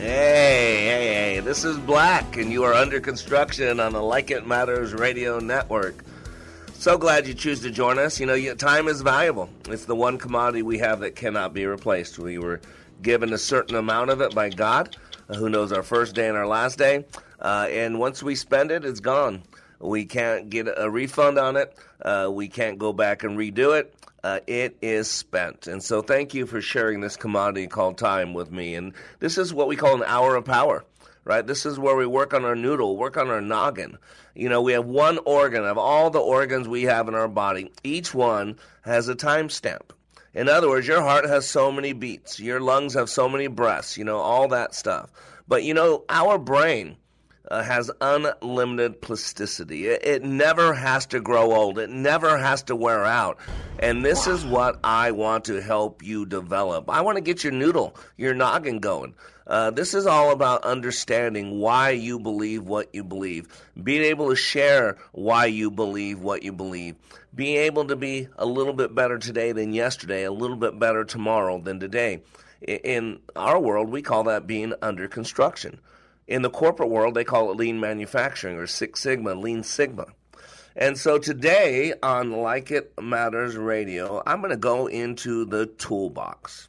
Hey, hey, hey, this is Black, and you are under construction on the Like It Matters radio network. So glad you choose to join us. You know, time is valuable. It's the one commodity we have that cannot be replaced. We were given a certain amount of it by God, uh, who knows our first day and our last day. Uh, and once we spend it, it's gone. We can't get a refund on it. Uh, we can't go back and redo it uh, it is spent. And so thank you for sharing this commodity called time with me. And this is what we call an hour of power, right? This is where we work on our noodle, work on our noggin. You know, we have one organ of all the organs we have in our body. Each one has a timestamp. In other words, your heart has so many beats, your lungs have so many breaths, you know, all that stuff. But you know, our brain uh, has unlimited plasticity. It, it, never has to grow old. It never has to wear out. And this is what I want to help you develop. I want to get your noodle, your noggin going. Uh, this is all about understanding why you believe what you believe, being able to share why you believe what you believe, being able to be a little bit better today than yesterday, a little bit better tomorrow than today. In our world, we call that being under construction. In the corporate world, they call it lean manufacturing or Six Sigma, Lean Sigma. And so today on Like It Matters Radio, I'm going to go into the toolbox.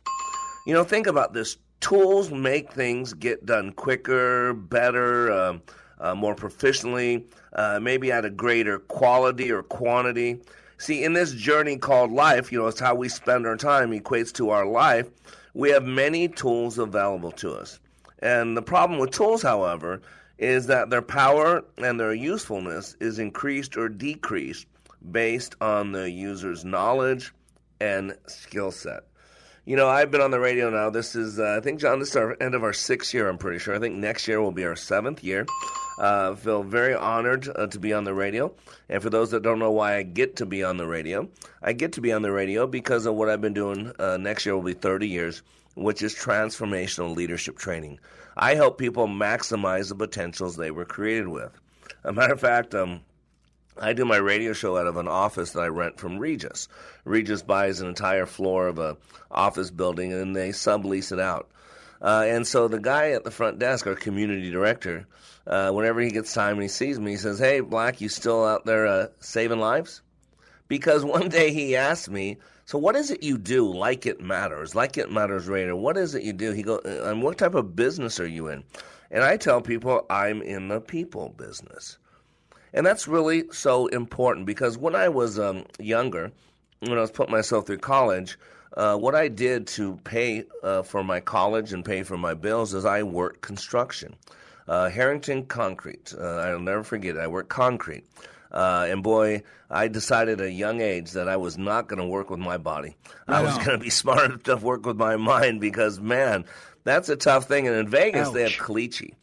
You know, think about this. Tools make things get done quicker, better, uh, uh, more proficiently, uh, maybe at a greater quality or quantity. See, in this journey called life, you know, it's how we spend our time equates to our life. We have many tools available to us. And the problem with tools, however, is that their power and their usefulness is increased or decreased based on the user's knowledge and skill set. You know, I've been on the radio now. This is, uh, I think, John, this is our end of our sixth year, I'm pretty sure. I think next year will be our seventh year. Uh, feel very honored uh, to be on the radio. And for those that don't know why I get to be on the radio, I get to be on the radio because of what I've been doing. Uh, next year will be 30 years which is transformational leadership training. I help people maximize the potentials they were created with. A matter of fact, um, I do my radio show out of an office that I rent from Regus. Regus buys an entire floor of a office building and they sublease it out. Uh, and so the guy at the front desk, our community director, uh, whenever he gets time and he sees me, he says, "Hey, Black, you still out there uh, saving lives?" Because one day he asked me, so what is it you do? Like it matters. Like it matters, Raider. What is it you do? He goes, and what type of business are you in? And I tell people I'm in the people business. And that's really so important because when I was um, younger, when I was putting myself through college, uh, what I did to pay uh, for my college and pay for my bills is I worked construction. Uh, Harrington Concrete. Uh, I'll never forget it. I worked concrete. Uh, and boy, I decided at a young age that I was not going to work with my body. Right I was going to be smart enough to work with my mind because, man, that's a tough thing. And in Vegas, Ouch. they have caliche.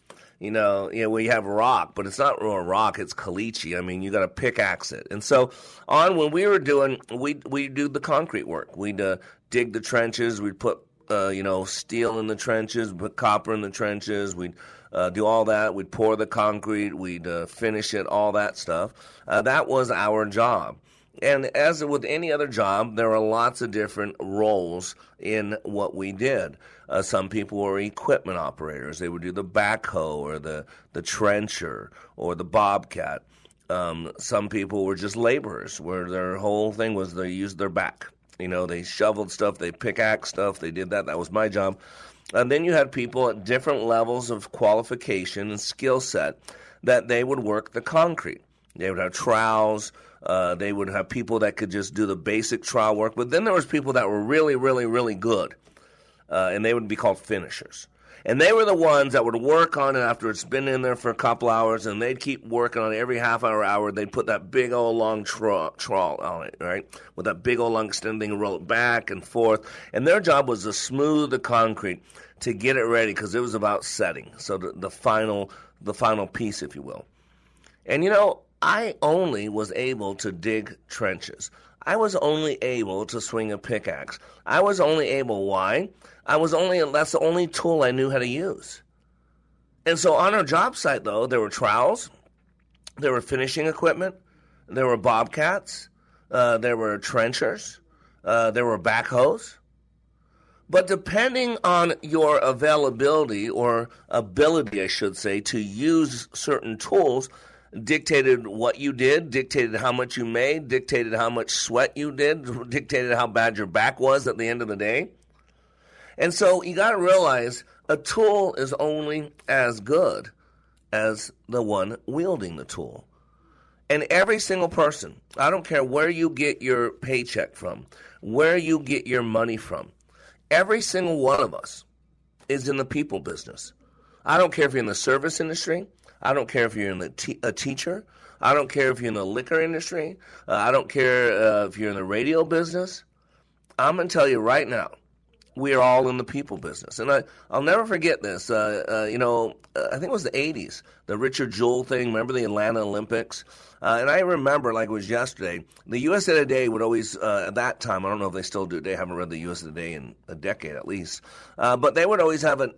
You know, you know, we have rock, but it's not real rock; it's caliche. I mean, you got to pickaxe it. And so, on when we were doing, we we do the concrete work. We'd uh, dig the trenches. We'd put, uh, you know, steel in the trenches, put copper in the trenches. We'd uh, do all that. We'd pour the concrete, we'd uh, finish it, all that stuff. Uh, that was our job. And as with any other job, there are lots of different roles in what we did. Uh, some people were equipment operators. They would do the backhoe or the, the trencher or the bobcat. Um, some people were just laborers, where their whole thing was they used their back. You know, they shoveled stuff, they pickaxe stuff, they did that. That was my job. And then you had people at different levels of qualification and skill set that they would work the concrete. They would have trowels. Uh, they would have people that could just do the basic trowel work. But then there was people that were really, really, really good, uh, and they would be called finishers. And they were the ones that would work on it after it's been in there for a couple hours, and they'd keep working on it every half hour, hour. They'd put that big old long trowel, on it, right? With that big old long extending roll it back and forth. And their job was to smooth the concrete to get it ready because it was about setting. So the, the final, the final piece, if you will. And you know, I only was able to dig trenches. I was only able to swing a pickaxe. I was only able, why? I was only, that's the only tool I knew how to use. And so on our job site, though, there were trowels, there were finishing equipment, there were bobcats, uh, there were trenchers, uh, there were backhoes. But depending on your availability or ability, I should say, to use certain tools, dictated what you did, dictated how much you made, dictated how much sweat you did, dictated how bad your back was at the end of the day. And so you got to realize a tool is only as good as the one wielding the tool. And every single person, I don't care where you get your paycheck from, where you get your money from, every single one of us is in the people business. I don't care if you're in the service industry. I don't care if you're in te- a teacher. I don't care if you're in the liquor industry. Uh, I don't care uh, if you're in the radio business. I'm going to tell you right now, we are all in the people business. And I, I'll never forget this. Uh, uh, you know, uh, I think it was the 80s, the Richard Jewell thing. Remember the Atlanta Olympics? Uh, and I remember, like it was yesterday, the USA Today would always, at that time, I don't know if they still do, they haven't read the USA Today in a decade at least, but they would always have an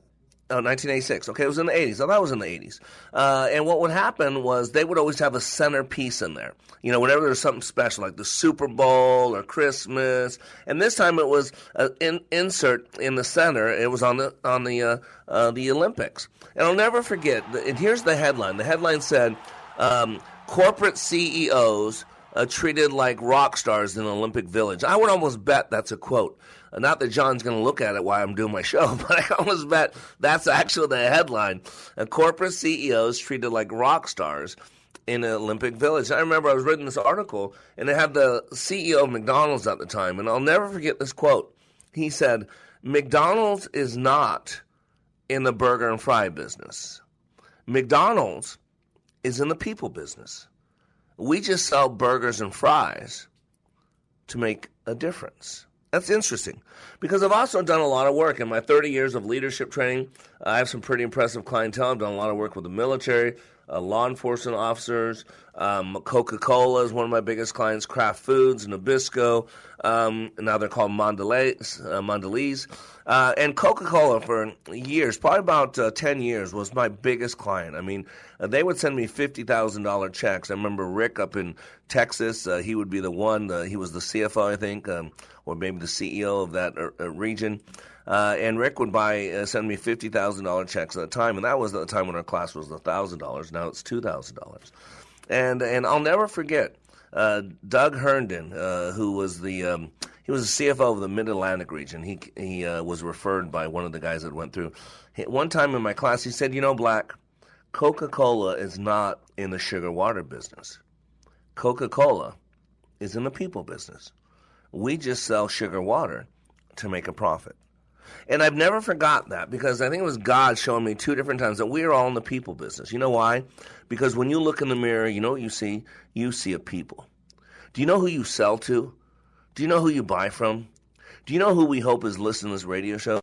1986. Okay, it was in the 80s. Oh, that was in the 80s. Uh, and what would happen was they would always have a centerpiece in there. You know, whenever there's something special, like the Super Bowl or Christmas. And this time it was an in, insert in the center. It was on the on the uh, uh, the Olympics. And I'll never forget. And here's the headline. The headline said, um, "Corporate CEOs." Uh, treated like rock stars in Olympic Village. I would almost bet that's a quote. Not that John's going to look at it while I'm doing my show, but I almost bet that's actually the headline. A corporate CEOs treated like rock stars in Olympic Village. I remember I was reading this article, and it had the CEO of McDonald's at the time, and I'll never forget this quote. He said, McDonald's is not in the burger and fry business. McDonald's is in the people business. We just sell burgers and fries to make a difference. That's interesting because I've also done a lot of work in my 30 years of leadership training. I have some pretty impressive clientele. I've done a lot of work with the military, uh, law enforcement officers. Um, Coca Cola is one of my biggest clients, Kraft Foods, Nabisco. Um, now they're called Mondelez. Uh, Mondelez. Uh, and Coca Cola for years, probably about uh, 10 years, was my biggest client. I mean, uh, they would send me $50,000 checks. I remember Rick up in Texas, uh, he would be the one, he was the CFO, I think, um, or maybe the CEO of that uh, region. Uh, and Rick would buy uh, send me fifty thousand dollar checks at the time, and that was at the time when our class was thousand dollars. Now it's two thousand dollars, and and I'll never forget uh, Doug Herndon, uh, who was the um, he was the CFO of the Mid Atlantic region. He he uh, was referred by one of the guys that went through. He, one time in my class, he said, "You know, Black, Coca Cola is not in the sugar water business. Coca Cola is in the people business. We just sell sugar water to make a profit." And I've never forgot that because I think it was God showing me two different times that we are all in the people business. You know why? Because when you look in the mirror, you know what you see? You see a people. Do you know who you sell to? Do you know who you buy from? Do you know who we hope is listening to this radio show?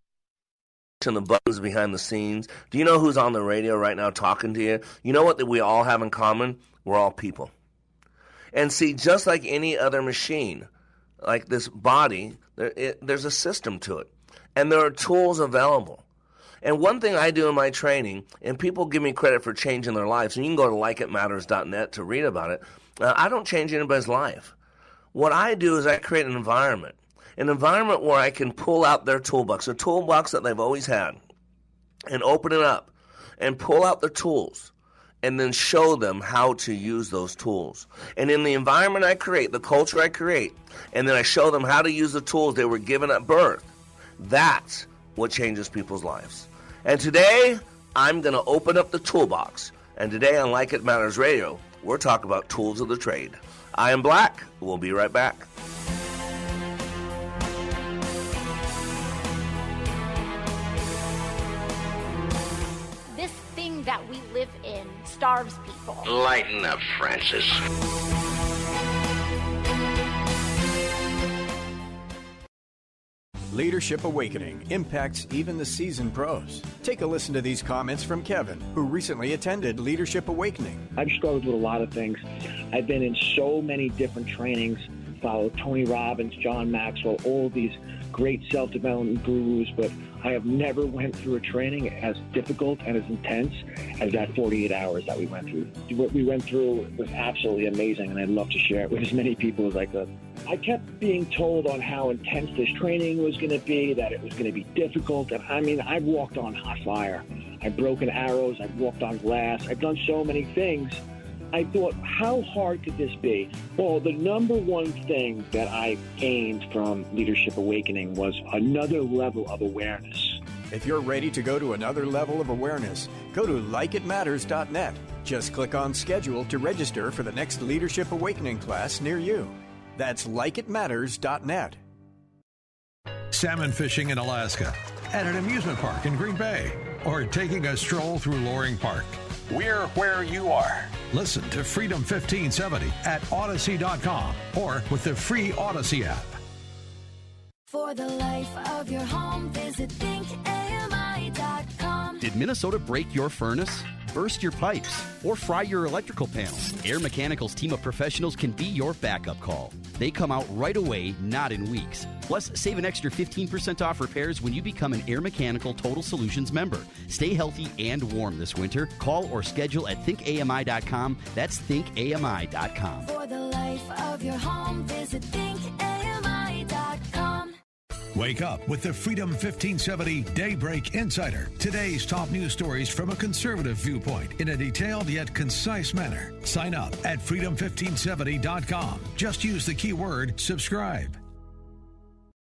And the buttons behind the scenes. Do you know who's on the radio right now talking to you? You know what that we all have in common? We're all people. And see, just like any other machine, like this body, there, it, there's a system to it and there are tools available. And one thing I do in my training, and people give me credit for changing their lives, and you can go to likeitmatters.net to read about it. Uh, I don't change anybody's life. What I do is I create an environment, an environment where I can pull out their toolbox, a toolbox that they've always had, and open it up and pull out the tools and then show them how to use those tools. And in the environment I create, the culture I create, and then I show them how to use the tools they were given at birth that's what changes people's lives. And today, I'm going to open up the toolbox. And today on Like It Matters Radio, we're talking about tools of the trade. I am Black. We'll be right back. Starves people. Lighten up, Francis. Leadership Awakening impacts even the seasoned pros. Take a listen to these comments from Kevin, who recently attended Leadership Awakening. I've struggled with a lot of things. I've been in so many different trainings, followed Tony Robbins, John Maxwell, all these great self-development gurus, but I have never went through a training as difficult and as intense as that 48 hours that we went through. What we went through was absolutely amazing, and I'd love to share it with as many people as I could. I kept being told on how intense this training was going to be, that it was going to be difficult. And I mean, I've walked on hot fire. I've broken arrows. I've walked on glass. I've done so many things. I thought, how hard could this be? Well, the number one thing that I gained from Leadership Awakening was another level of awareness. If you're ready to go to another level of awareness, go to likeitmatters.net. Just click on schedule to register for the next Leadership Awakening class near you. That's likeitmatters.net. Salmon fishing in Alaska, at an amusement park in Green Bay, or taking a stroll through Loring Park. We're where you are. Listen to Freedom 1570 at Odyssey.com or with the free Odyssey app. For the life of your home, visit thinkami.com. Did Minnesota break your furnace? Burst your pipes, or fry your electrical panels. Air Mechanical's team of professionals can be your backup call. They come out right away, not in weeks. Plus, save an extra 15% off repairs when you become an Air Mechanical Total Solutions member. Stay healthy and warm this winter. Call or schedule at thinkami.com. That's thinkami.com. For the life of your home, visit thinkami.com. Wake up with the Freedom 1570 Daybreak Insider. Today's top news stories from a conservative viewpoint in a detailed yet concise manner. Sign up at freedom1570.com. Just use the keyword subscribe.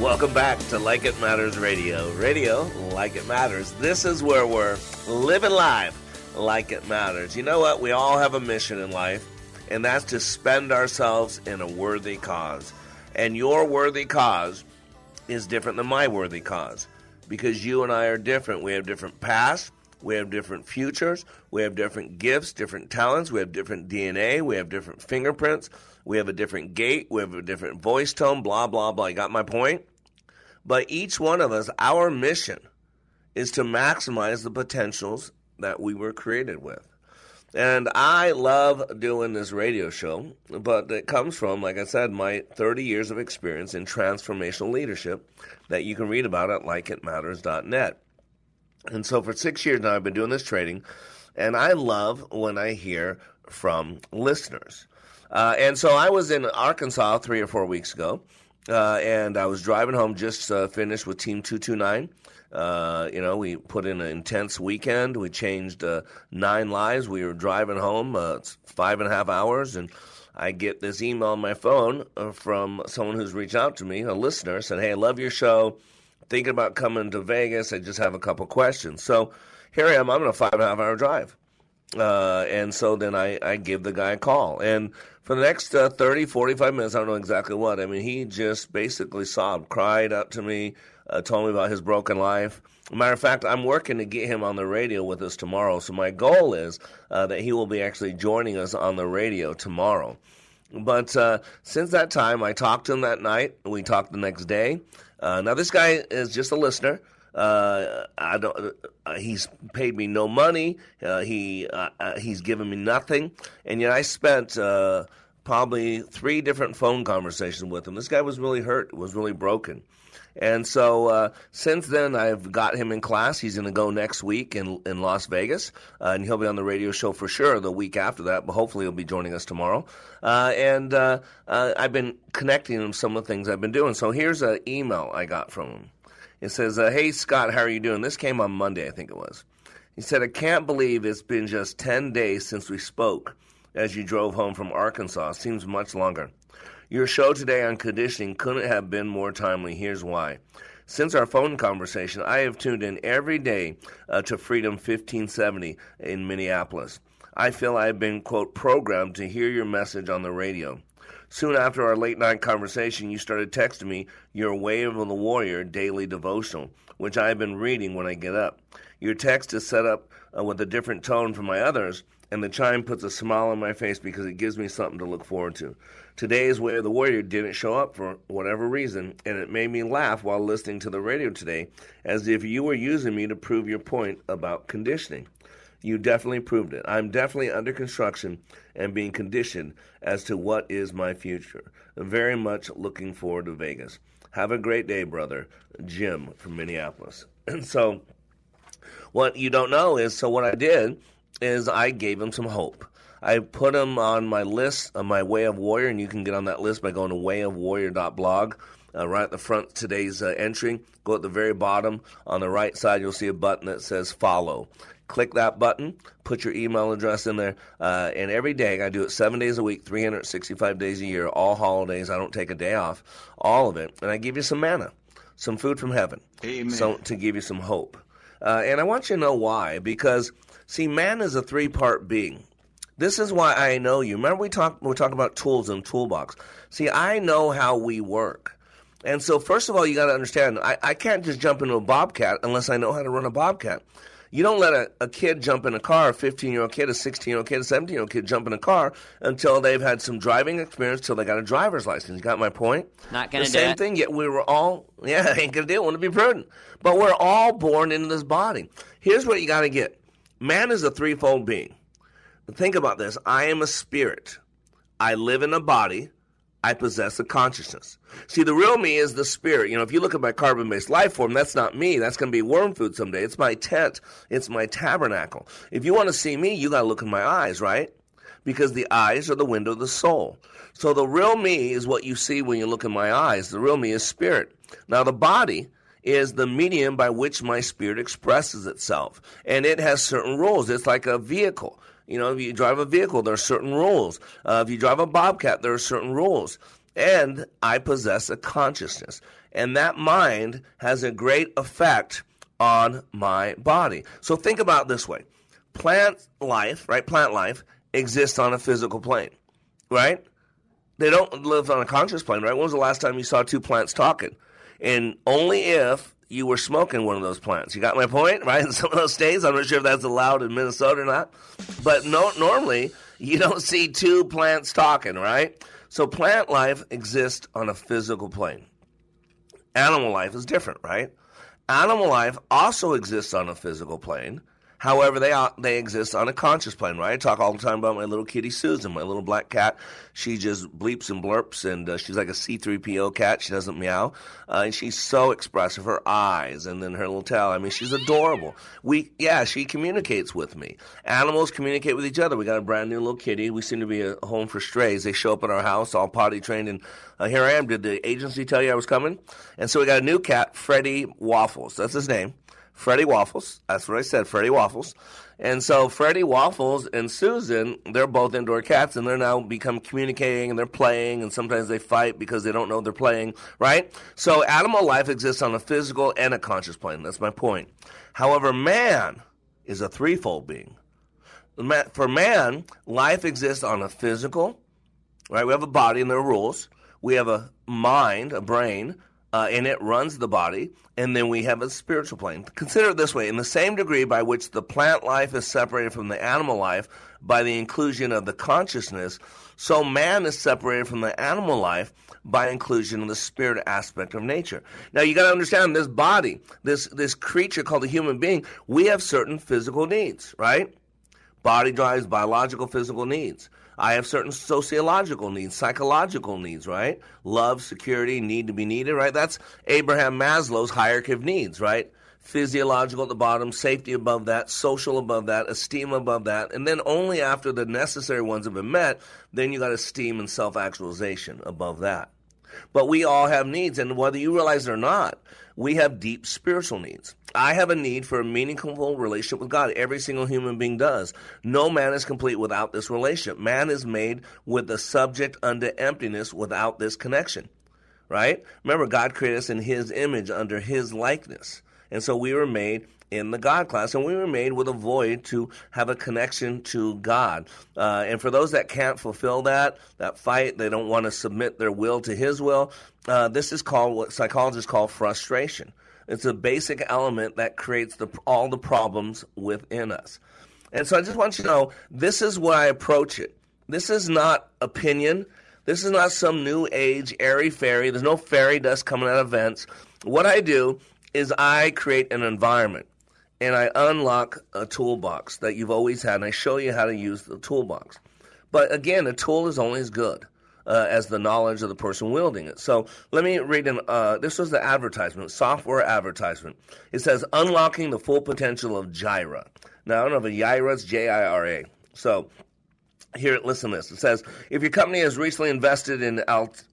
Welcome back to Like It Matters Radio. Radio, like it matters. This is where we're living life like it matters. You know what? We all have a mission in life, and that's to spend ourselves in a worthy cause. And your worthy cause is different than my worthy cause because you and I are different. We have different pasts, we have different futures, we have different gifts, different talents, we have different DNA, we have different fingerprints, we have a different gait, we have a different voice tone, blah, blah, blah. You got my point? But each one of us, our mission is to maximize the potentials that we were created with. And I love doing this radio show, but it comes from, like I said, my 30 years of experience in transformational leadership that you can read about at likeitmatters.net. And so for six years now, I've been doing this training, and I love when I hear from listeners. Uh, and so I was in Arkansas three or four weeks ago, uh, and I was driving home, just uh, finished with Team 229. Uh, you know, we put in an intense weekend. We changed uh, nine lives. We were driving home. Uh, it's five and a half hours, and I get this email on my phone from someone who's reached out to me, a listener, said, "Hey, I love your show. Thinking about coming to Vegas. I just have a couple questions." So here I am. I'm on a five and a half hour drive, and so then I, I give the guy a call. And for the next uh, 30, 45 minutes, I don't know exactly what. I mean, he just basically sobbed, cried up to me, uh, told me about his broken life. Matter of fact, I'm working to get him on the radio with us tomorrow. So my goal is uh, that he will be actually joining us on the radio tomorrow. But uh, since that time, I talked to him that night. We talked the next day. Uh, now this guy is just a listener. Uh, I don't. Uh, he's paid me no money. Uh, he uh, uh, he's given me nothing, and yet I spent uh, probably three different phone conversations with him. This guy was really hurt. Was really broken. And so since then, I've got him in class. He's going to go next week in in Las Vegas, and he'll be on the radio show for sure the week after that. But hopefully, he'll be joining us tomorrow. and I've been connecting him some of the things I've been doing. So here's an email I got from him. It says, uh, Hey, Scott, how are you doing? This came on Monday, I think it was. He said, I can't believe it's been just 10 days since we spoke as you drove home from Arkansas. Seems much longer. Your show today on conditioning couldn't have been more timely. Here's why. Since our phone conversation, I have tuned in every day uh, to Freedom 1570 in Minneapolis. I feel I have been, quote, programmed to hear your message on the radio. Soon after our late night conversation, you started texting me your Way of the Warrior daily devotional, which I have been reading when I get up. Your text is set up uh, with a different tone from my others, and the chime puts a smile on my face because it gives me something to look forward to. Today's Way of the Warrior didn't show up for whatever reason, and it made me laugh while listening to the radio today, as if you were using me to prove your point about conditioning. You definitely proved it. I'm definitely under construction and being conditioned as to what is my future. Very much looking forward to Vegas. Have a great day, brother. Jim from Minneapolis. And so, what you don't know is so what I did is I gave him some hope. I put him on my list of my Way of Warrior, and you can get on that list by going to wayofwarrior.blog. Uh, right at the front today's uh, entry, go at the very bottom. On the right side, you'll see a button that says follow click that button, put your email address in there, uh, and every day I do it seven days a week, 365 days a year, all holidays. I don't take a day off, all of it, and I give you some manna, some food from heaven, Amen. so to give you some hope. Uh, and I want you to know why, because see, man is a three-part being. This is why I know you. Remember we talk we talk about tools and toolbox. See, I know how we work. And so first of all, you got to understand, I, I can't just jump into a bobcat unless I know how to run a bobcat. You don't let a, a kid jump in a car, a 15 year old kid, a 16 year old kid, a 17 year old kid jump in a car until they've had some driving experience, till they got a driver's license. You got my point? Not gonna the do same it. thing. Yet we were all, yeah, ain't gonna do it. Want to be prudent, but we're all born into this body. Here's what you got to get: man is a threefold being. Think about this. I am a spirit. I live in a body. I possess a consciousness. See, the real me is the spirit. You know, if you look at my carbon based life form, that's not me. That's going to be worm food someday. It's my tent, it's my tabernacle. If you want to see me, you got to look in my eyes, right? Because the eyes are the window of the soul. So the real me is what you see when you look in my eyes. The real me is spirit. Now, the body is the medium by which my spirit expresses itself. And it has certain rules. It's like a vehicle. You know, if you drive a vehicle, there are certain rules. Uh, if you drive a Bobcat, there are certain rules. And I possess a consciousness. And that mind has a great effect on my body. So think about this way plant life, right? Plant life exists on a physical plane, right? They don't live on a conscious plane, right? When was the last time you saw two plants talking? And only if you were smoking one of those plants. You got my point, right? In some of those states, I'm not sure if that's allowed in Minnesota or not, but no, normally you don't see two plants talking, right? So plant life exists on a physical plane. Animal life is different, right? Animal life also exists on a physical plane. However, they are, they exist on a conscious plane, right? I talk all the time about my little kitty Susan, my little black cat. She just bleeps and blurps, and uh, she's like a C3PO cat. She doesn't meow, uh, and she's so expressive. Her eyes, and then her little tail. I mean, she's adorable. We, yeah, she communicates with me. Animals communicate with each other. We got a brand new little kitty. We seem to be a home for strays. They show up at our house, all potty trained, and uh, here I am. Did the agency tell you I was coming? And so we got a new cat, Freddie Waffles. That's his name. Freddie Waffles. That's what I said, Freddie Waffles. And so Freddie Waffles and Susan, they're both indoor cats and they're now become communicating and they're playing and sometimes they fight because they don't know they're playing, right? So animal life exists on a physical and a conscious plane. That's my point. However, man is a threefold being. For man, life exists on a physical, right? We have a body and there are rules. We have a mind, a brain, uh, and it runs the body. And then we have a spiritual plane. Consider it this way in the same degree by which the plant life is separated from the animal life by the inclusion of the consciousness, so man is separated from the animal life by inclusion of the spirit aspect of nature. Now you got to understand this body, this this creature called a human being, we have certain physical needs, right? Body drives biological physical needs. I have certain sociological needs, psychological needs, right? Love, security, need to be needed, right? That's Abraham Maslow's hierarchy of needs, right? Physiological at the bottom, safety above that, social above that, esteem above that, and then only after the necessary ones have been met, then you got esteem and self actualization above that. But we all have needs, and whether you realize it or not, we have deep spiritual needs. I have a need for a meaningful relationship with God. Every single human being does. No man is complete without this relationship. Man is made with the subject unto emptiness without this connection. Right? Remember, God created us in His image under His likeness. And so we were made in the God class, and we were made with a void to have a connection to God. Uh, and for those that can't fulfill that, that fight, they don't want to submit their will to His will, uh, this is called what psychologists call frustration. It's a basic element that creates the, all the problems within us. And so I just want you to know this is where I approach it. This is not opinion. This is not some new age airy fairy. There's no fairy dust coming out of vents. What I do is I create an environment and I unlock a toolbox that you've always had, and I show you how to use the toolbox. But again, a tool is only as good uh, as the knowledge of the person wielding it. So let me read uh, this was the advertisement, software advertisement. It says, unlocking the full potential of Jira. Now, I don't know if a Jira is J I R A. So here, listen to this. It says, if your company has recently invested in Alt,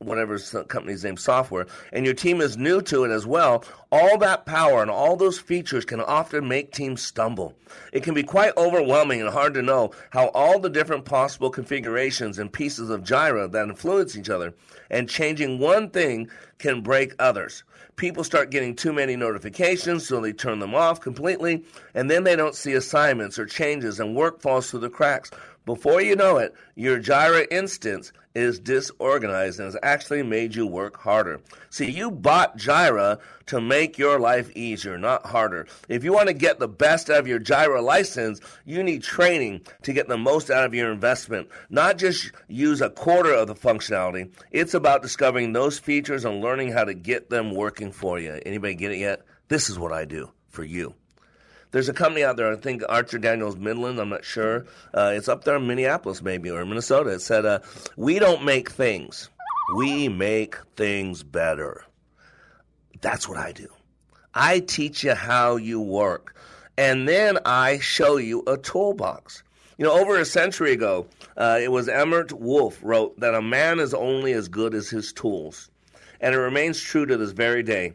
whatever company's name software and your team is new to it as well all that power and all those features can often make teams stumble. It can be quite overwhelming and hard to know how all the different possible configurations and pieces of Jira that influence each other and changing one thing can break others. People start getting too many notifications so they turn them off completely and then they don't see assignments or changes and work falls through the cracks before you know it, your Jira instance is disorganized and has actually made you work harder. See, you bought Jira to make your life easier, not harder. If you want to get the best out of your Jira license, you need training to get the most out of your investment. Not just use a quarter of the functionality. It's about discovering those features and learning how to get them working for you. Anybody get it yet? This is what I do for you. There's a company out there, I think Archer Daniels Midland, I'm not sure. Uh, it's up there in Minneapolis, maybe, or Minnesota. It said, uh, We don't make things, we make things better. That's what I do. I teach you how you work, and then I show you a toolbox. You know, over a century ago, uh, it was Emmett Wolf wrote that a man is only as good as his tools. And it remains true to this very day.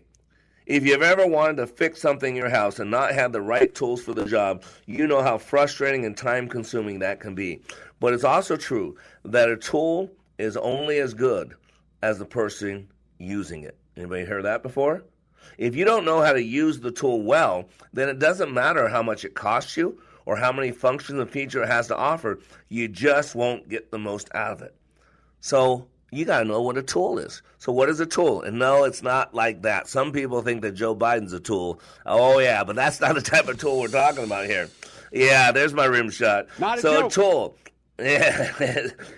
If you've ever wanted to fix something in your house and not have the right tools for the job, you know how frustrating and time consuming that can be. But it's also true that a tool is only as good as the person using it. Anybody heard that before? If you don't know how to use the tool well, then it doesn't matter how much it costs you or how many functions and features it has to offer, you just won't get the most out of it. So you got to know what a tool is. So, what is a tool? And no, it's not like that. Some people think that Joe Biden's a tool. Oh, yeah, but that's not the type of tool we're talking about here. Yeah, there's my rim shot. Not a so, joke. a tool. Yeah,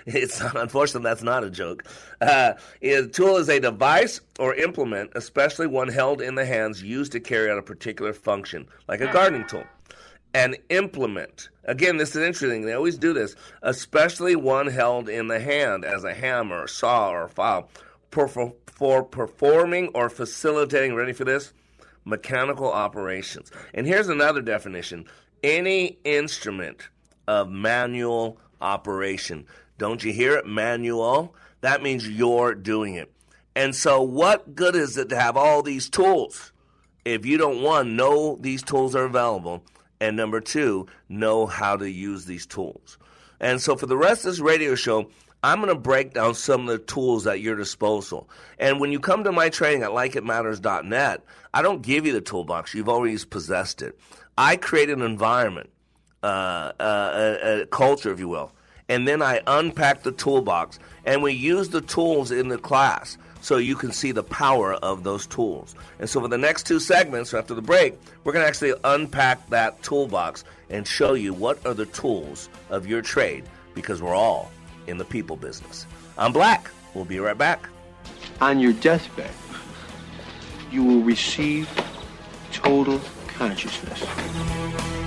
it's unfortunately that's not a joke. Uh, a tool is a device or implement, especially one held in the hands, used to carry out a particular function, like a gardening tool and implement. Again, this is interesting. They always do this, especially one held in the hand as a hammer, saw, or file, for, for performing or facilitating, ready for this? Mechanical operations. And here's another definition any instrument of manual operation. Don't you hear it? Manual. That means you're doing it. And so, what good is it to have all these tools if you don't, one, know these tools are available? And number two, know how to use these tools. And so for the rest of this radio show, I'm going to break down some of the tools at your disposal. And when you come to my training at likeitmatters.net, I don't give you the toolbox. You've already possessed it. I create an environment uh, uh, culture, if you will. And then I unpack the toolbox, and we use the tools in the class so you can see the power of those tools. And so, for the next two segments after the break, we're going to actually unpack that toolbox and show you what are the tools of your trade because we're all in the people business. I'm Black. We'll be right back. On your deathbed, you will receive total consciousness.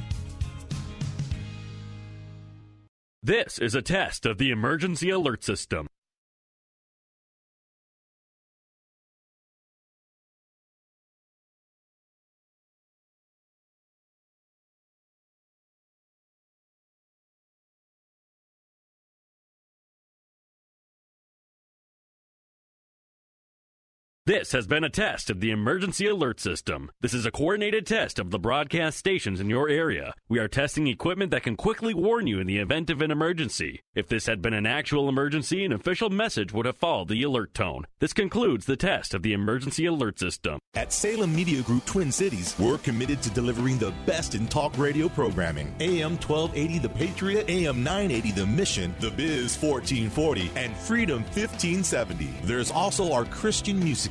This is a test of the emergency alert system. This has been a test of the emergency alert system. This is a coordinated test of the broadcast stations in your area. We are testing equipment that can quickly warn you in the event of an emergency. If this had been an actual emergency, an official message would have followed the alert tone. This concludes the test of the emergency alert system. At Salem Media Group Twin Cities, we're committed to delivering the best in talk radio programming. AM 1280 The Patriot, AM 980 The Mission, The Biz 1440, and Freedom 1570. There's also our Christian music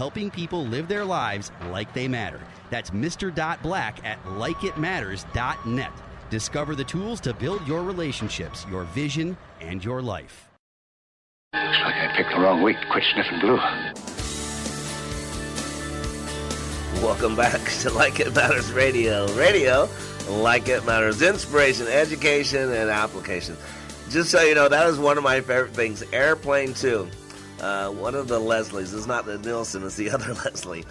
Helping people live their lives like they matter. That's Mr. Black at likeitmatters.net. Discover the tools to build your relationships, your vision, and your life. Looks like I picked the wrong week to quit sniffing glue. Welcome back to Like It Matters Radio. Radio, like it matters, inspiration, education, and application. Just so you know, that is one of my favorite things. Airplane 2. Uh, one of the Leslies. It's not the Nielsen, it's the other Leslie.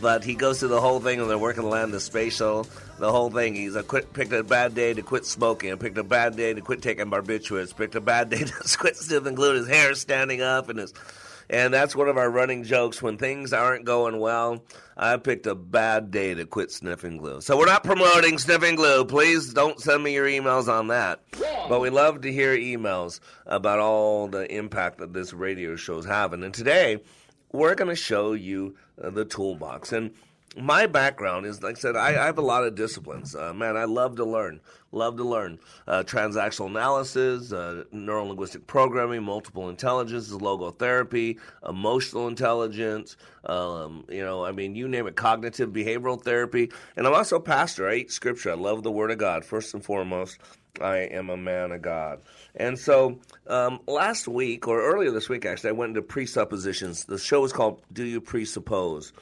But he goes through the whole thing when they're working to land the shuttle. The whole thing. He's a quit, picked a bad day to quit smoking. Picked a bad day to quit taking barbiturates. Picked a bad day to quit sniffing glue. His hair standing up and his and that's one of our running jokes. When things aren't going well, I picked a bad day to quit sniffing glue. So we're not promoting sniffing glue. Please don't send me your emails on that. But we love to hear emails about all the impact that this radio show is having. And today, we're going to show you uh, the toolbox. And my background is, like I said, I, I have a lot of disciplines. Uh, man, I love to learn. Love to learn. Uh, transactional analysis, uh, neuro linguistic programming, multiple intelligence, logotherapy, emotional intelligence. Um, you know, I mean, you name it, cognitive behavioral therapy. And I'm also a pastor. I eat scripture. I love the Word of God, first and foremost. I am a man of God. And so um, last week, or earlier this week, actually, I went into presuppositions. The show is called Do You Presuppose?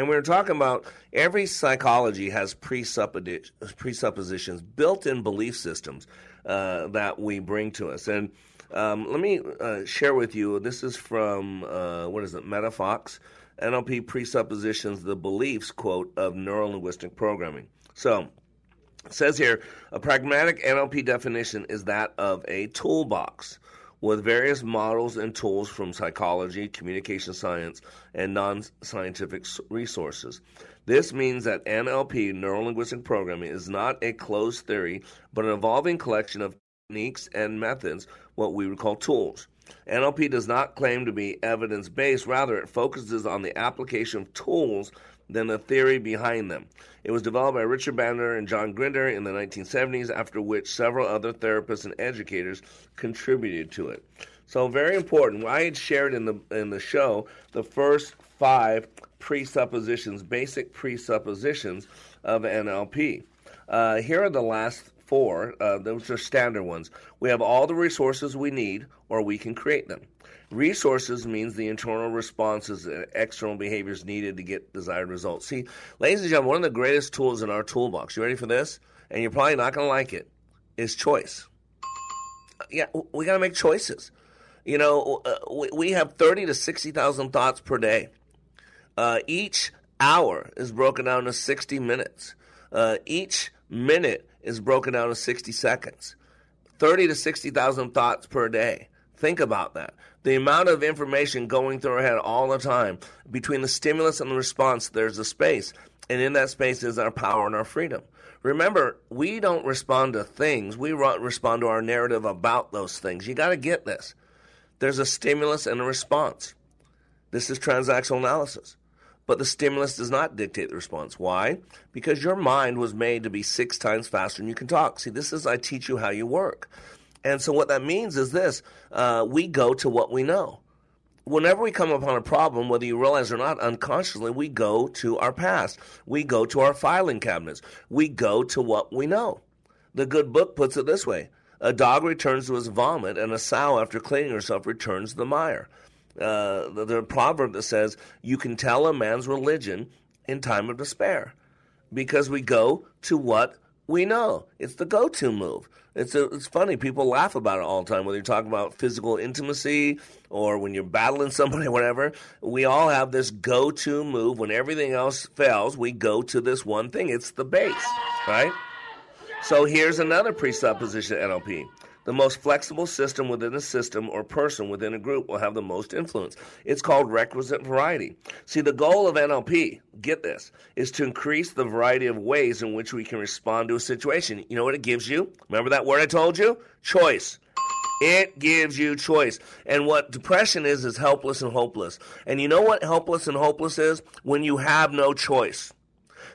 And we're talking about every psychology has presuppositions, built in belief systems uh, that we bring to us. And um, let me uh, share with you this is from, uh, what is it, MetaFox, NLP presuppositions, the beliefs, quote, of neuro linguistic programming. So, it says here a pragmatic NLP definition is that of a toolbox with various models and tools from psychology, communication science, and non scientific resources. This means that NLP, neuro linguistic programming, is not a closed theory, but an evolving collection of techniques and methods, what we would call tools. NLP does not claim to be evidence based, rather, it focuses on the application of tools than the theory behind them. It was developed by Richard Bandler and John Grinder in the 1970s, after which several other therapists and educators contributed to it. So very important. I had shared in the in the show the first five presuppositions, basic presuppositions of NLP. Uh, here are the last four. Uh, those are standard ones. We have all the resources we need, or we can create them. Resources means the internal responses and external behaviors needed to get desired results. See, ladies and gentlemen, one of the greatest tools in our toolbox, you ready for this? And you're probably not going to like it, is choice. Yeah, we got to make choices. You know, uh, we, we have 30 to 60,000 thoughts per day. Uh, each hour is broken down to 60 minutes. Uh, each minute is broken down to 60 seconds. 30 to 60,000 thoughts per day. Think about that. The amount of information going through our head all the time, between the stimulus and the response, there's a space. And in that space is our power and our freedom. Remember, we don't respond to things, we respond to our narrative about those things. You got to get this. There's a stimulus and a response. This is transactional analysis. But the stimulus does not dictate the response. Why? Because your mind was made to be six times faster than you can talk. See, this is I teach you how you work. And so what that means is this uh, we go to what we know. Whenever we come upon a problem, whether you realize or not, unconsciously, we go to our past. We go to our filing cabinets. We go to what we know. The good book puts it this way A dog returns to his vomit, and a sow, after cleaning herself, returns to the mire. Uh, the, the proverb that says, You can tell a man's religion in time of despair because we go to what we know. It's the go to move. It's a, it's funny. People laugh about it all the time. Whether you're talking about physical intimacy or when you're battling somebody, or whatever. We all have this go-to move. When everything else fails, we go to this one thing. It's the base, right? So here's another presupposition NLP. The most flexible system within a system or person within a group will have the most influence. It's called requisite variety. See, the goal of NLP, get this, is to increase the variety of ways in which we can respond to a situation. You know what it gives you? Remember that word I told you? Choice. It gives you choice. And what depression is, is helpless and hopeless. And you know what helpless and hopeless is? When you have no choice.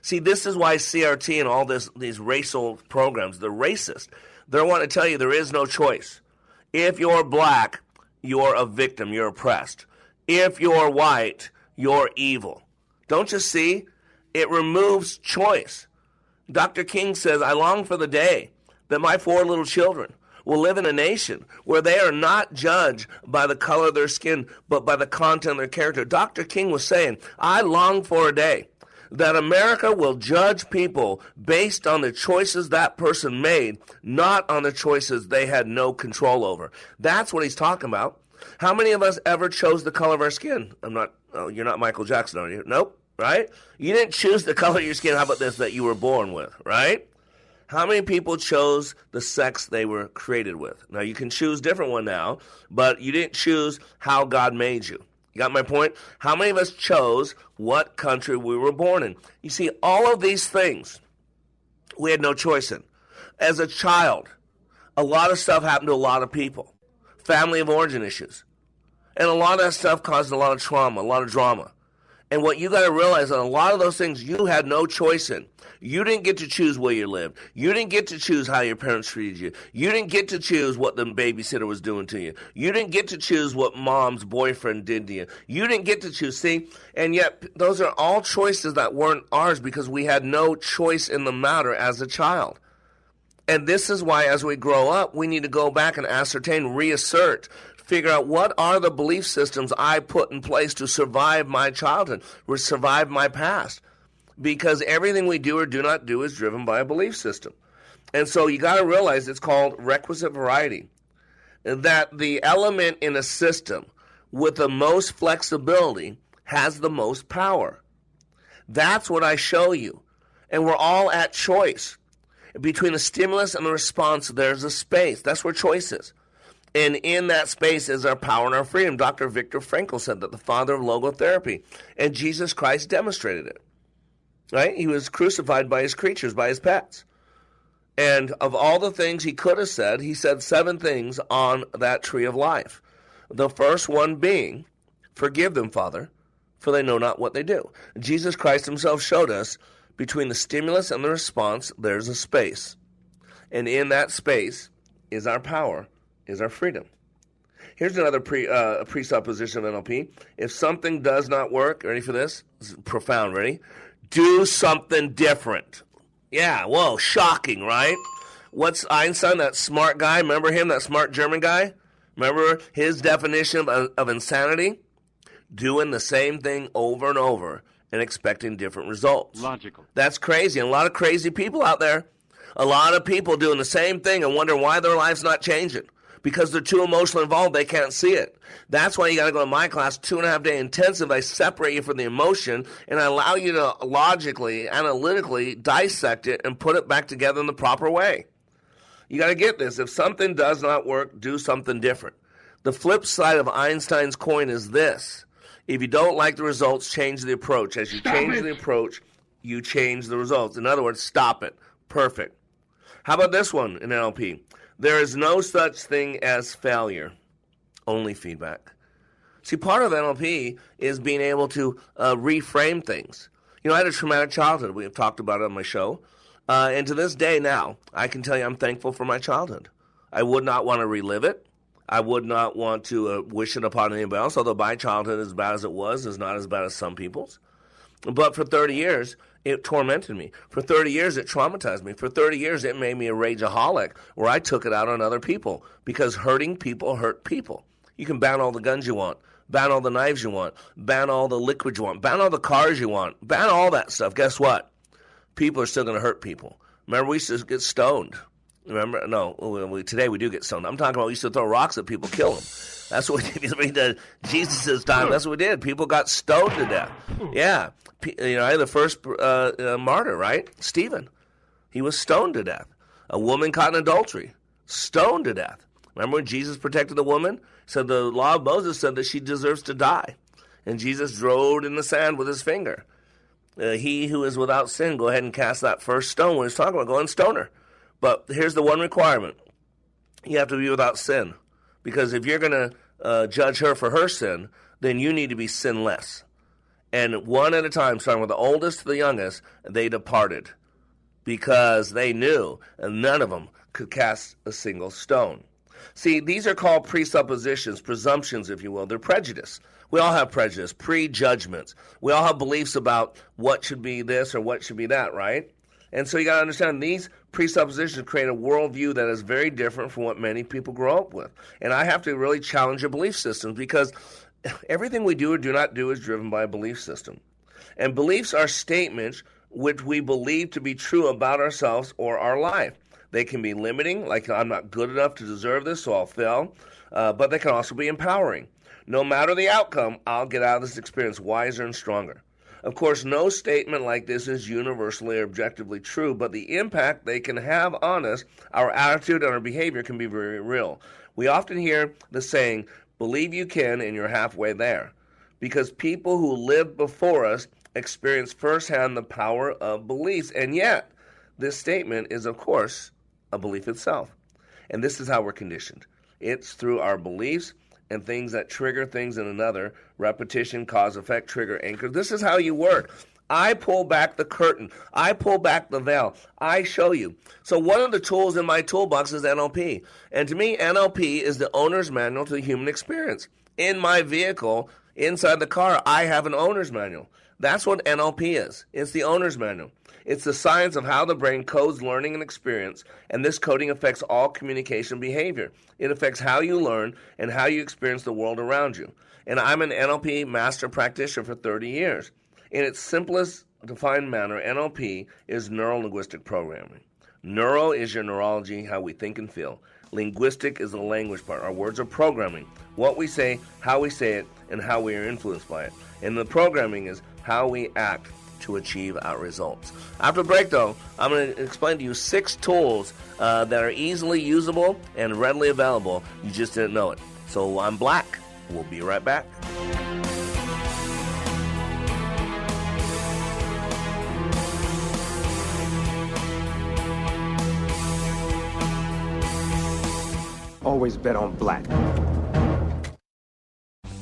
See, this is why CRT and all this, these racial programs, they're racist they want to tell you there is no choice. If you're black, you're a victim, you're oppressed. If you're white, you're evil. Don't you see? It removes choice. Dr. King says, I long for the day that my four little children will live in a nation where they are not judged by the color of their skin, but by the content of their character. Dr. King was saying, I long for a day that America will judge people based on the choices that person made, not on the choices they had no control over. That's what he's talking about. How many of us ever chose the color of our skin? I'm not, oh, you're not Michael Jackson, are you? Nope, right? You didn't choose the color of your skin. How about this that you were born with, right? How many people chose the sex they were created with? Now, you can choose different one now, but you didn't choose how God made you. You got my point? How many of us chose what country we were born in? You see, all of these things we had no choice in. As a child, a lot of stuff happened to a lot of people. Family of origin issues. And a lot of that stuff caused a lot of trauma, a lot of drama. And what you got to realize that a lot of those things you had no choice in. You didn't get to choose where you lived. You didn't get to choose how your parents treated you. You didn't get to choose what the babysitter was doing to you. You didn't get to choose what mom's boyfriend did to you. You didn't get to choose. See, and yet those are all choices that weren't ours because we had no choice in the matter as a child. And this is why, as we grow up, we need to go back and ascertain, reassert, figure out what are the belief systems I put in place to survive my childhood, or survive my past. Because everything we do or do not do is driven by a belief system. And so you got to realize it's called requisite variety. That the element in a system with the most flexibility has the most power. That's what I show you. And we're all at choice. Between the stimulus and the response, there's a space. That's where choice is. And in that space is our power and our freedom. Dr. Viktor Frankl said that the father of logotherapy. And Jesus Christ demonstrated it. Right? He was crucified by his creatures, by his pets. And of all the things he could have said, he said seven things on that tree of life. The first one being, Forgive them, Father, for they know not what they do. Jesus Christ himself showed us between the stimulus and the response, there's a space. And in that space is our power, is our freedom. Here's another pre, uh, presupposition of NLP. If something does not work, ready for this? this profound, ready? Do something different. Yeah, whoa, shocking, right? What's Einstein, that smart guy? Remember him, that smart German guy? Remember his definition of, of insanity? Doing the same thing over and over and expecting different results. Logical. That's crazy. And a lot of crazy people out there. A lot of people doing the same thing and wondering why their life's not changing. Because they're too emotionally involved, they can't see it. That's why you got to go to my class, two and a half day intensive. I separate you from the emotion and I allow you to logically, analytically dissect it and put it back together in the proper way. You got to get this. If something does not work, do something different. The flip side of Einstein's coin is this. If you don't like the results, change the approach. As you stop change it. the approach, you change the results. In other words, stop it. Perfect. How about this one in NLP? There is no such thing as failure, only feedback. See, part of NLP is being able to uh, reframe things. You know, I had a traumatic childhood. We have talked about it on my show. Uh, and to this day now, I can tell you I'm thankful for my childhood. I would not want to relive it. I would not want to uh, wish it upon anybody else, although my childhood, as bad as it was, is not as bad as some people's. But for 30 years, it tormented me. For 30 years, it traumatized me. For 30 years, it made me a rageaholic where I took it out on other people because hurting people hurt people. You can ban all the guns you want, ban all the knives you want, ban all the liquids you want, ban all the cars you want, ban all that stuff. Guess what? People are still going to hurt people. Remember, we used to get stoned. Remember? No, we, today we do get stoned. I'm talking about we used to throw rocks at people, kill them. That's what we did. Jesus' time, that's what we did. People got stoned to death. Yeah. You know, the first uh, uh, martyr, right? Stephen. He was stoned to death. A woman caught in adultery, stoned to death. Remember when Jesus protected the woman? Said the law of Moses said that she deserves to die. And Jesus drove in the sand with his finger. Uh, he who is without sin, go ahead and cast that first stone. When he's talking about, going stoner. But here's the one requirement you have to be without sin. Because if you're going to uh, judge her for her sin, then you need to be sinless. And one at a time, starting with the oldest to the youngest, they departed because they knew and none of them could cast a single stone. See, these are called presuppositions, presumptions, if you will. They're prejudice. We all have prejudice, prejudgments. We all have beliefs about what should be this or what should be that, right? And so you got to understand these presuppositions create a worldview that is very different from what many people grow up with. And I have to really challenge your belief systems because everything we do or do not do is driven by a belief system. And beliefs are statements which we believe to be true about ourselves or our life. They can be limiting, like I'm not good enough to deserve this, so I'll fail. Uh, but they can also be empowering. No matter the outcome, I'll get out of this experience wiser and stronger. Of course, no statement like this is universally or objectively true, but the impact they can have on us, our attitude and our behavior can be very real. We often hear the saying, believe you can and you're halfway there. Because people who lived before us experienced firsthand the power of beliefs. And yet, this statement is, of course, a belief itself. And this is how we're conditioned it's through our beliefs and things that trigger things in another repetition, cause, effect, trigger, anchor. This is how you work. I pull back the curtain. I pull back the veil. I show you. So, one of the tools in my toolbox is NLP. And to me, NLP is the owner's manual to the human experience. In my vehicle, inside the car, I have an owner's manual. That's what NLP is. It's the owner's manual. It's the science of how the brain codes learning and experience, and this coding affects all communication behavior. It affects how you learn and how you experience the world around you. And I'm an NLP master practitioner for 30 years. In its simplest defined manner, NLP is neuro linguistic programming. Neuro is your neurology, how we think and feel. Linguistic is the language part. Our words are programming. What we say, how we say it, and how we are influenced by it. And the programming is how we act to achieve our results. After break, though, I'm going to explain to you six tools uh, that are easily usable and readily available. You just didn't know it. So I'm Black. We'll be right back. Always bet on black.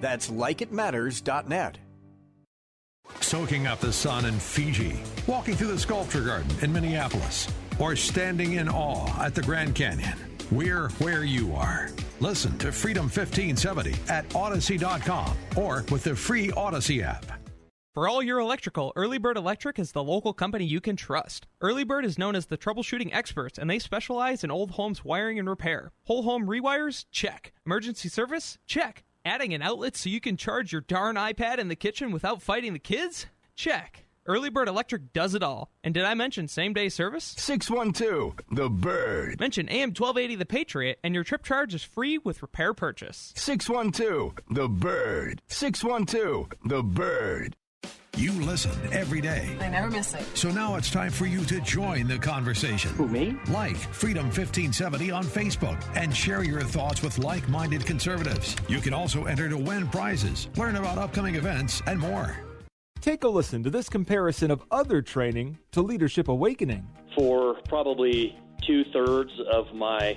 That's likeitmatters.net. Soaking up the sun in Fiji, walking through the sculpture garden in Minneapolis, or standing in awe at the Grand Canyon. We're where you are. Listen to Freedom 1570 at Odyssey.com or with the free Odyssey app. For all your electrical, Early Bird Electric is the local company you can trust. Early Bird is known as the troubleshooting experts, and they specialize in old homes wiring and repair. Whole home rewires? Check. Emergency service? Check. Adding an outlet so you can charge your darn iPad in the kitchen without fighting the kids? Check. Early Bird Electric does it all. And did I mention same day service? 612 The Bird. Mention AM 1280 The Patriot, and your trip charge is free with repair purchase. 612 The Bird. 612 The Bird. You listen every day. I never miss it. So now it's time for you to join the conversation. Who, me? Like Freedom 1570 on Facebook and share your thoughts with like minded conservatives. You can also enter to win prizes, learn about upcoming events, and more. Take a listen to this comparison of other training to Leadership Awakening. For probably two thirds of my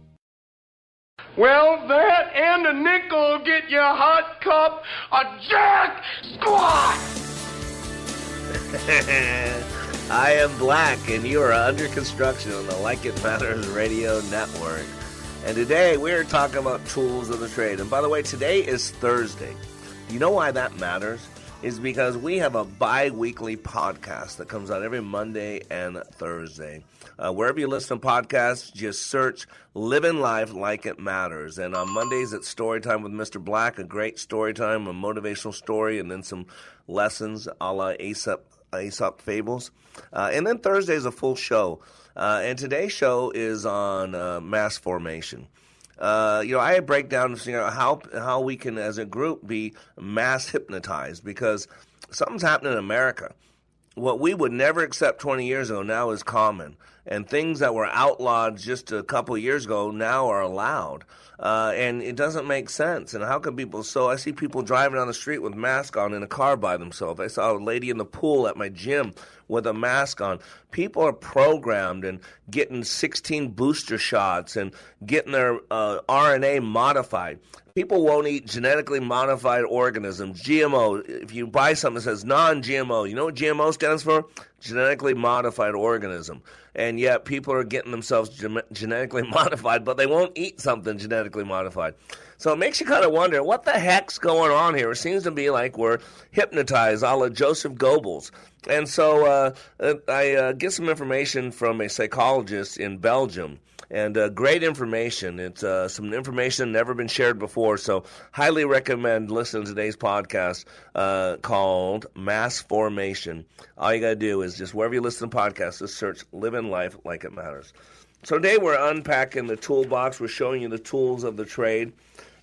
Well, that and a nickel get you a hot cup of Jack Squat! I am Black, and you are under construction on the Like It Matters Radio Network. And today we're talking about tools of the trade. And by the way, today is Thursday. You know why that matters? Is because we have a bi weekly podcast that comes out every Monday and Thursday. Uh, wherever you listen to podcasts, just search Living Life Like It Matters. And on Mondays, it's story time with Mr. Black, a great story time, a motivational story, and then some lessons a la Aesop, Aesop Fables. Uh, and then Thursday is a full show. Uh, and today's show is on uh, mass formation. Uh, you know, I break down you know, how how we can, as a group, be mass hypnotized because something's happening in America. What we would never accept 20 years ago now is common, and things that were outlawed just a couple years ago now are allowed. Uh, and it doesn't make sense. And how can people? So I see people driving on the street with masks on in a car by themselves. I saw a lady in the pool at my gym with a mask on. People are programmed and getting 16 booster shots and getting their uh, RNA modified. People won't eat genetically modified organisms, GMO. If you buy something that says non GMO, you know what GMO stands for? Genetically modified organism. And yet people are getting themselves gen- genetically modified, but they won't eat something genetically modified. So it makes you kind of wonder what the heck's going on here. It seems to be like we're hypnotized, a la Joseph Goebbels. And so uh, I uh, get some information from a psychologist in Belgium and uh, great information. It's uh, some information never been shared before, so highly recommend listening to today's podcast uh, called Mass Formation. All you got to do is just wherever you listen to podcasts, just search "Living Life Like It Matters." So today we're unpacking the toolbox. We're showing you the tools of the trade.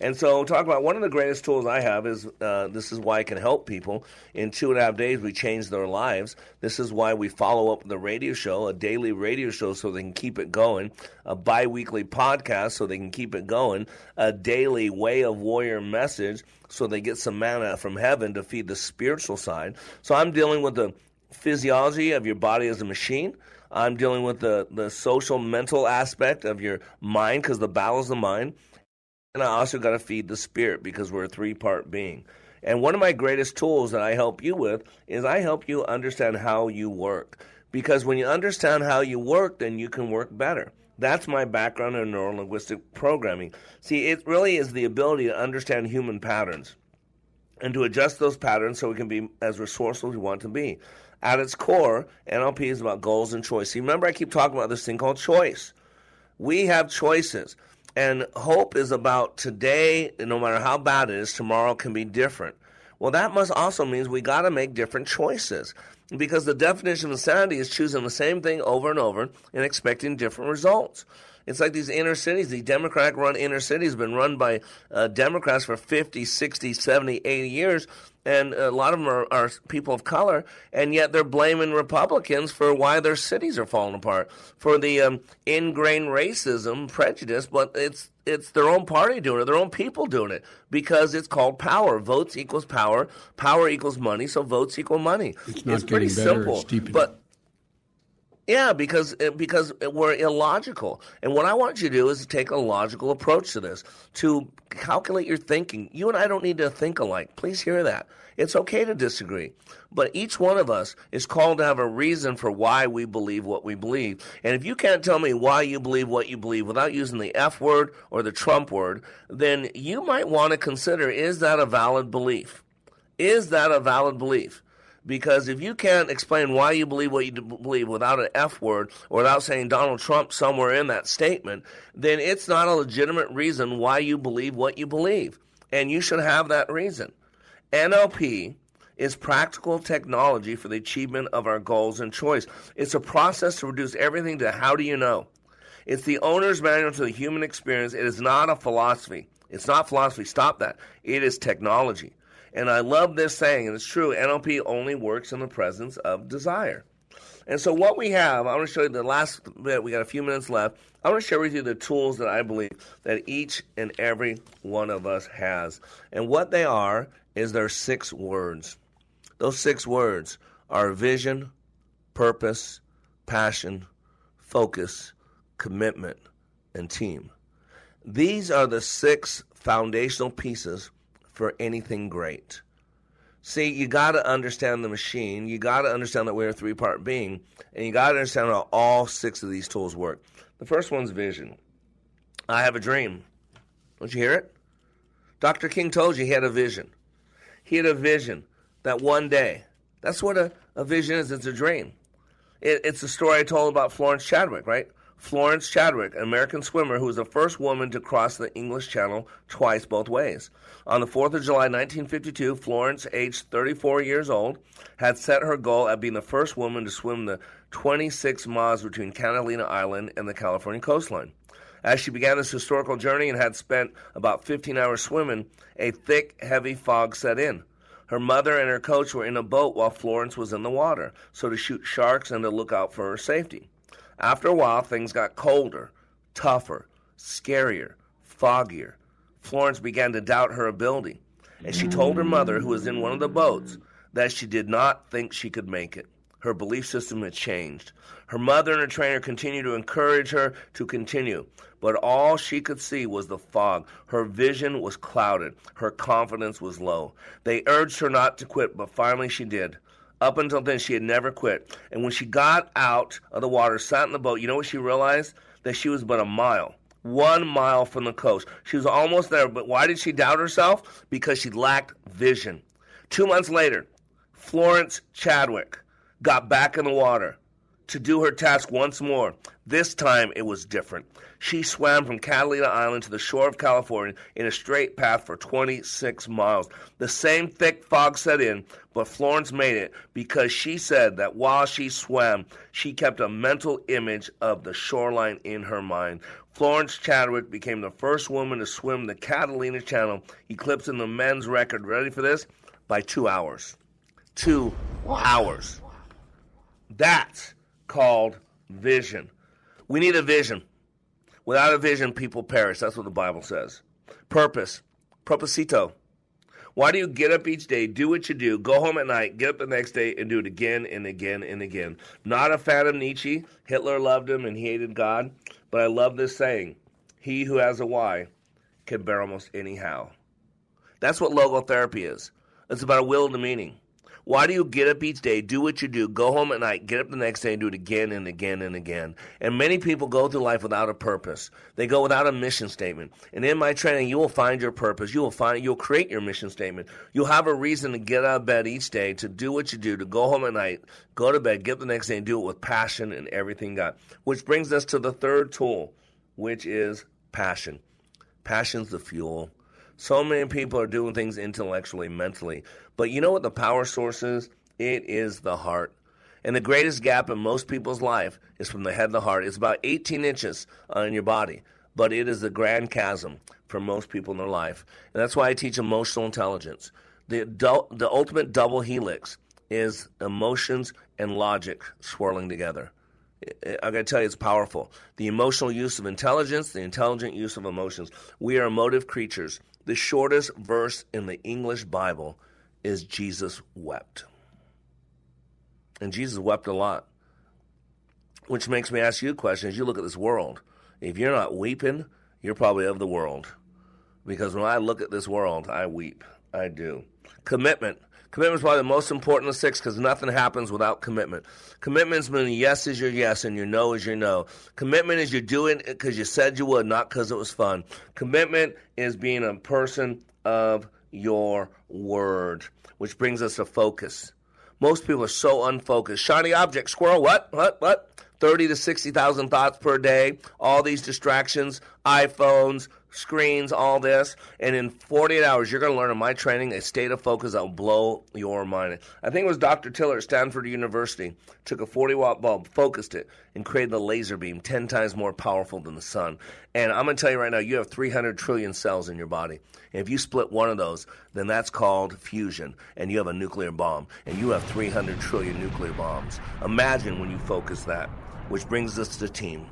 And so, talk about one of the greatest tools I have is uh, this is why I can help people. In two and a half days, we change their lives. This is why we follow up the radio show, a daily radio show, so they can keep it going, a bi weekly podcast, so they can keep it going, a daily way of warrior message, so they get some manna from heaven to feed the spiritual side. So, I'm dealing with the physiology of your body as a machine. I'm dealing with the, the social mental aspect of your mind because the battle is the mind. And I also got to feed the spirit because we're a three part being. And one of my greatest tools that I help you with is I help you understand how you work. Because when you understand how you work, then you can work better. That's my background in neurolinguistic programming. See, it really is the ability to understand human patterns and to adjust those patterns so we can be as resourceful as we want to be. At its core, NLP is about goals and choice. See, remember, I keep talking about this thing called choice. We have choices. And hope is about today, no matter how bad it is, tomorrow can be different. Well, that must also means we got to make different choices because the definition of insanity is choosing the same thing over and over and expecting different results. It's like these inner cities, the Democratic run inner cities, have been run by uh, Democrats for 50, 60, 70, 80 years and a lot of them are, are, people of color, and yet they're blaming Republicans for why their cities are falling apart, for the um, ingrained racism, prejudice, but it's it's their own party doing it, their own people doing it, because it's called power. Votes equals power, power equals money, so votes equal money. It's not it's getting pretty better, simple, it's but yeah, because eh, because we're illogical, and what I want you to do is take a logical approach to this, to calculate your thinking. You and I don't need to think alike. Please hear that. It's okay to disagree, but each one of us is called to have a reason for why we believe what we believe. And if you can't tell me why you believe what you believe without using the F word or the Trump word, then you might want to consider: is that a valid belief? Is that a valid belief? Because if you can't explain why you believe what you believe without an F word or without saying Donald Trump somewhere in that statement, then it's not a legitimate reason why you believe what you believe. And you should have that reason. NLP is practical technology for the achievement of our goals and choice. It's a process to reduce everything to how do you know. It's the owner's manual to the human experience. It is not a philosophy. It's not philosophy. Stop that. It is technology. And I love this saying, and it's true NLP only works in the presence of desire. And so, what we have, I want to show you the last bit, we got a few minutes left. I want to share with you the tools that I believe that each and every one of us has. And what they are is their six words. Those six words are vision, purpose, passion, focus, commitment, and team. These are the six foundational pieces for anything great. See, you got to understand the machine. You got to understand that we're a three part being, and you got to understand how all six of these tools work. The first one's vision. I have a dream. Don't you hear it? Dr. King told you he had a vision. He had a vision that one day, that's what a, a vision is, it's a dream. It, it's the story I told about Florence Chadwick, right? Florence Chadwick, an American swimmer who was the first woman to cross the English Channel twice both ways. On the 4th of July 1952, Florence, aged 34 years old, had set her goal at being the first woman to swim the 26 miles between Catalina Island and the California coastline. As she began this historical journey and had spent about 15 hours swimming, a thick, heavy fog set in. Her mother and her coach were in a boat while Florence was in the water, so to shoot sharks and to look out for her safety. After a while, things got colder, tougher, scarier, foggier. Florence began to doubt her ability, and she told her mother, who was in one of the boats, that she did not think she could make it. Her belief system had changed. Her mother and her trainer continued to encourage her to continue, but all she could see was the fog. Her vision was clouded. Her confidence was low. They urged her not to quit, but finally she did. Up until then, she had never quit. And when she got out of the water, sat in the boat, you know what she realized? That she was but a mile, one mile from the coast. She was almost there, but why did she doubt herself? Because she lacked vision. Two months later, Florence Chadwick got back in the water to do her task once more. This time it was different. She swam from Catalina Island to the shore of California in a straight path for 26 miles. The same thick fog set in, but Florence made it because she said that while she swam, she kept a mental image of the shoreline in her mind. Florence Chadwick became the first woman to swim the Catalina Channel, eclipsing the men's record. Ready for this? By two hours. Two hours. That's called vision. We need a vision. Without a vision, people perish. That's what the Bible says. Purpose. Proposito. Why do you get up each day, do what you do, go home at night, get up the next day, and do it again and again and again? Not a fan of Nietzsche. Hitler loved him and he hated God. But I love this saying He who has a why can bear almost any how. That's what logotherapy is. It's about a will and a meaning. Why do you get up each day, do what you do, go home at night, get up the next day, and do it again and again and again? And many people go through life without a purpose. They go without a mission statement. And in my training, you will find your purpose. You will find you'll create your mission statement. You'll have a reason to get out of bed each day, to do what you do, to go home at night, go to bed, get up the next day, and do it with passion and everything God. Which brings us to the third tool, which is passion. Passion's the fuel. So many people are doing things intellectually, mentally. But you know what the power source is? It is the heart. And the greatest gap in most people's life is from the head to the heart. It's about 18 inches on your body, but it is the grand chasm for most people in their life. And that's why I teach emotional intelligence. The, the ultimate double helix is emotions and logic swirling together. I gotta tell you, it's powerful. The emotional use of intelligence, the intelligent use of emotions. We are emotive creatures. The shortest verse in the English Bible is Jesus wept. And Jesus wept a lot. Which makes me ask you a question as you look at this world. If you're not weeping, you're probably of the world. Because when I look at this world, I weep. I do. Commitment. Commitment is probably the most important of six because nothing happens without commitment. Commitment means yes is your yes and your no is your no. Commitment is you're doing it because you said you would, not because it was fun. Commitment is being a person of your word, which brings us to focus. Most people are so unfocused. Shiny object, squirrel, what? What? What? 30 to 60,000 thoughts per day, all these distractions, iPhones, screens, all this. And in 48 hours, you're going to learn in my training a state of focus that will blow your mind. I think it was Dr. Tiller at Stanford University took a 40 watt bulb, focused it, and created the laser beam 10 times more powerful than the sun. And I'm going to tell you right now, you have 300 trillion cells in your body. And if you split one of those, then that's called fusion. And you have a nuclear bomb. And you have 300 trillion nuclear bombs. Imagine when you focus that. Which brings us to the team.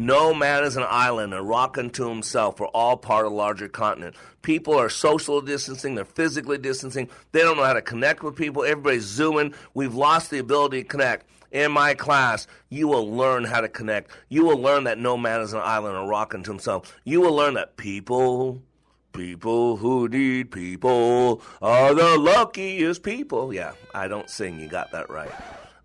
No man is an island, a rock unto himself. We're all part of a larger continent. People are social distancing, they're physically distancing. They don't know how to connect with people. Everybody's zooming. We've lost the ability to connect. In my class, you will learn how to connect. You will learn that no man is an island, a rock unto himself. You will learn that people People who need people are the luckiest people. Yeah, I don't sing, you got that right.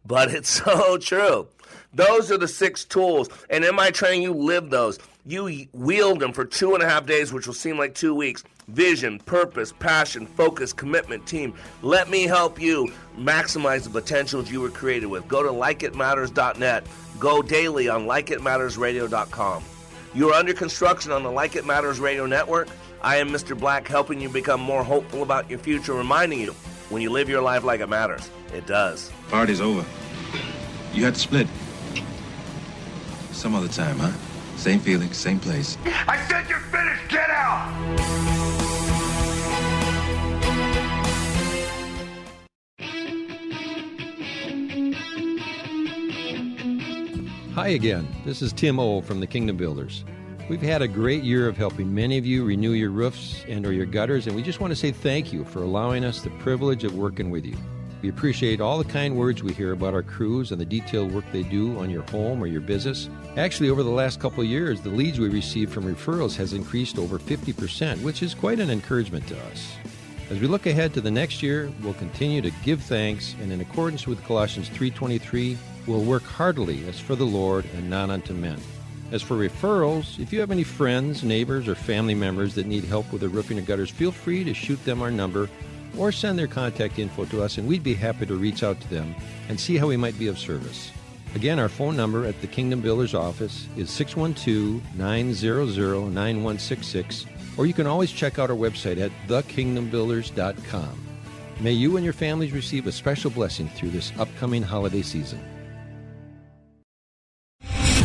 But it's so true. Those are the six tools. And in my training, you live those. You wield them for two and a half days, which will seem like two weeks. Vision, purpose, passion, focus, commitment, team. Let me help you maximize the potentials you were created with. Go to likeitmatters.net. Go daily on likeitmattersradio.com. You are under construction on the Like It Matters Radio Network. I am Mr. Black, helping you become more hopeful about your future, reminding you when you live your life like it matters, it does. Party's over. You had to split. Some other time, huh? Same feeling, same place. I said you're finished. Get out. Hi again. This is Tim O from the Kingdom Builders. We've had a great year of helping many of you renew your roofs and or your gutters, and we just want to say thank you for allowing us the privilege of working with you. We appreciate all the kind words we hear about our crews and the detailed work they do on your home or your business. Actually, over the last couple of years, the leads we receive from referrals has increased over 50%, which is quite an encouragement to us. As we look ahead to the next year, we'll continue to give thanks and in accordance with Colossians 3:23, we'll work heartily as for the Lord and not unto men. As for referrals, if you have any friends, neighbors, or family members that need help with their roofing or gutters, feel free to shoot them our number or send their contact info to us, and we'd be happy to reach out to them and see how we might be of service. Again, our phone number at the Kingdom Builders office is 612 900 9166, or you can always check out our website at thekingdombuilders.com. May you and your families receive a special blessing through this upcoming holiday season.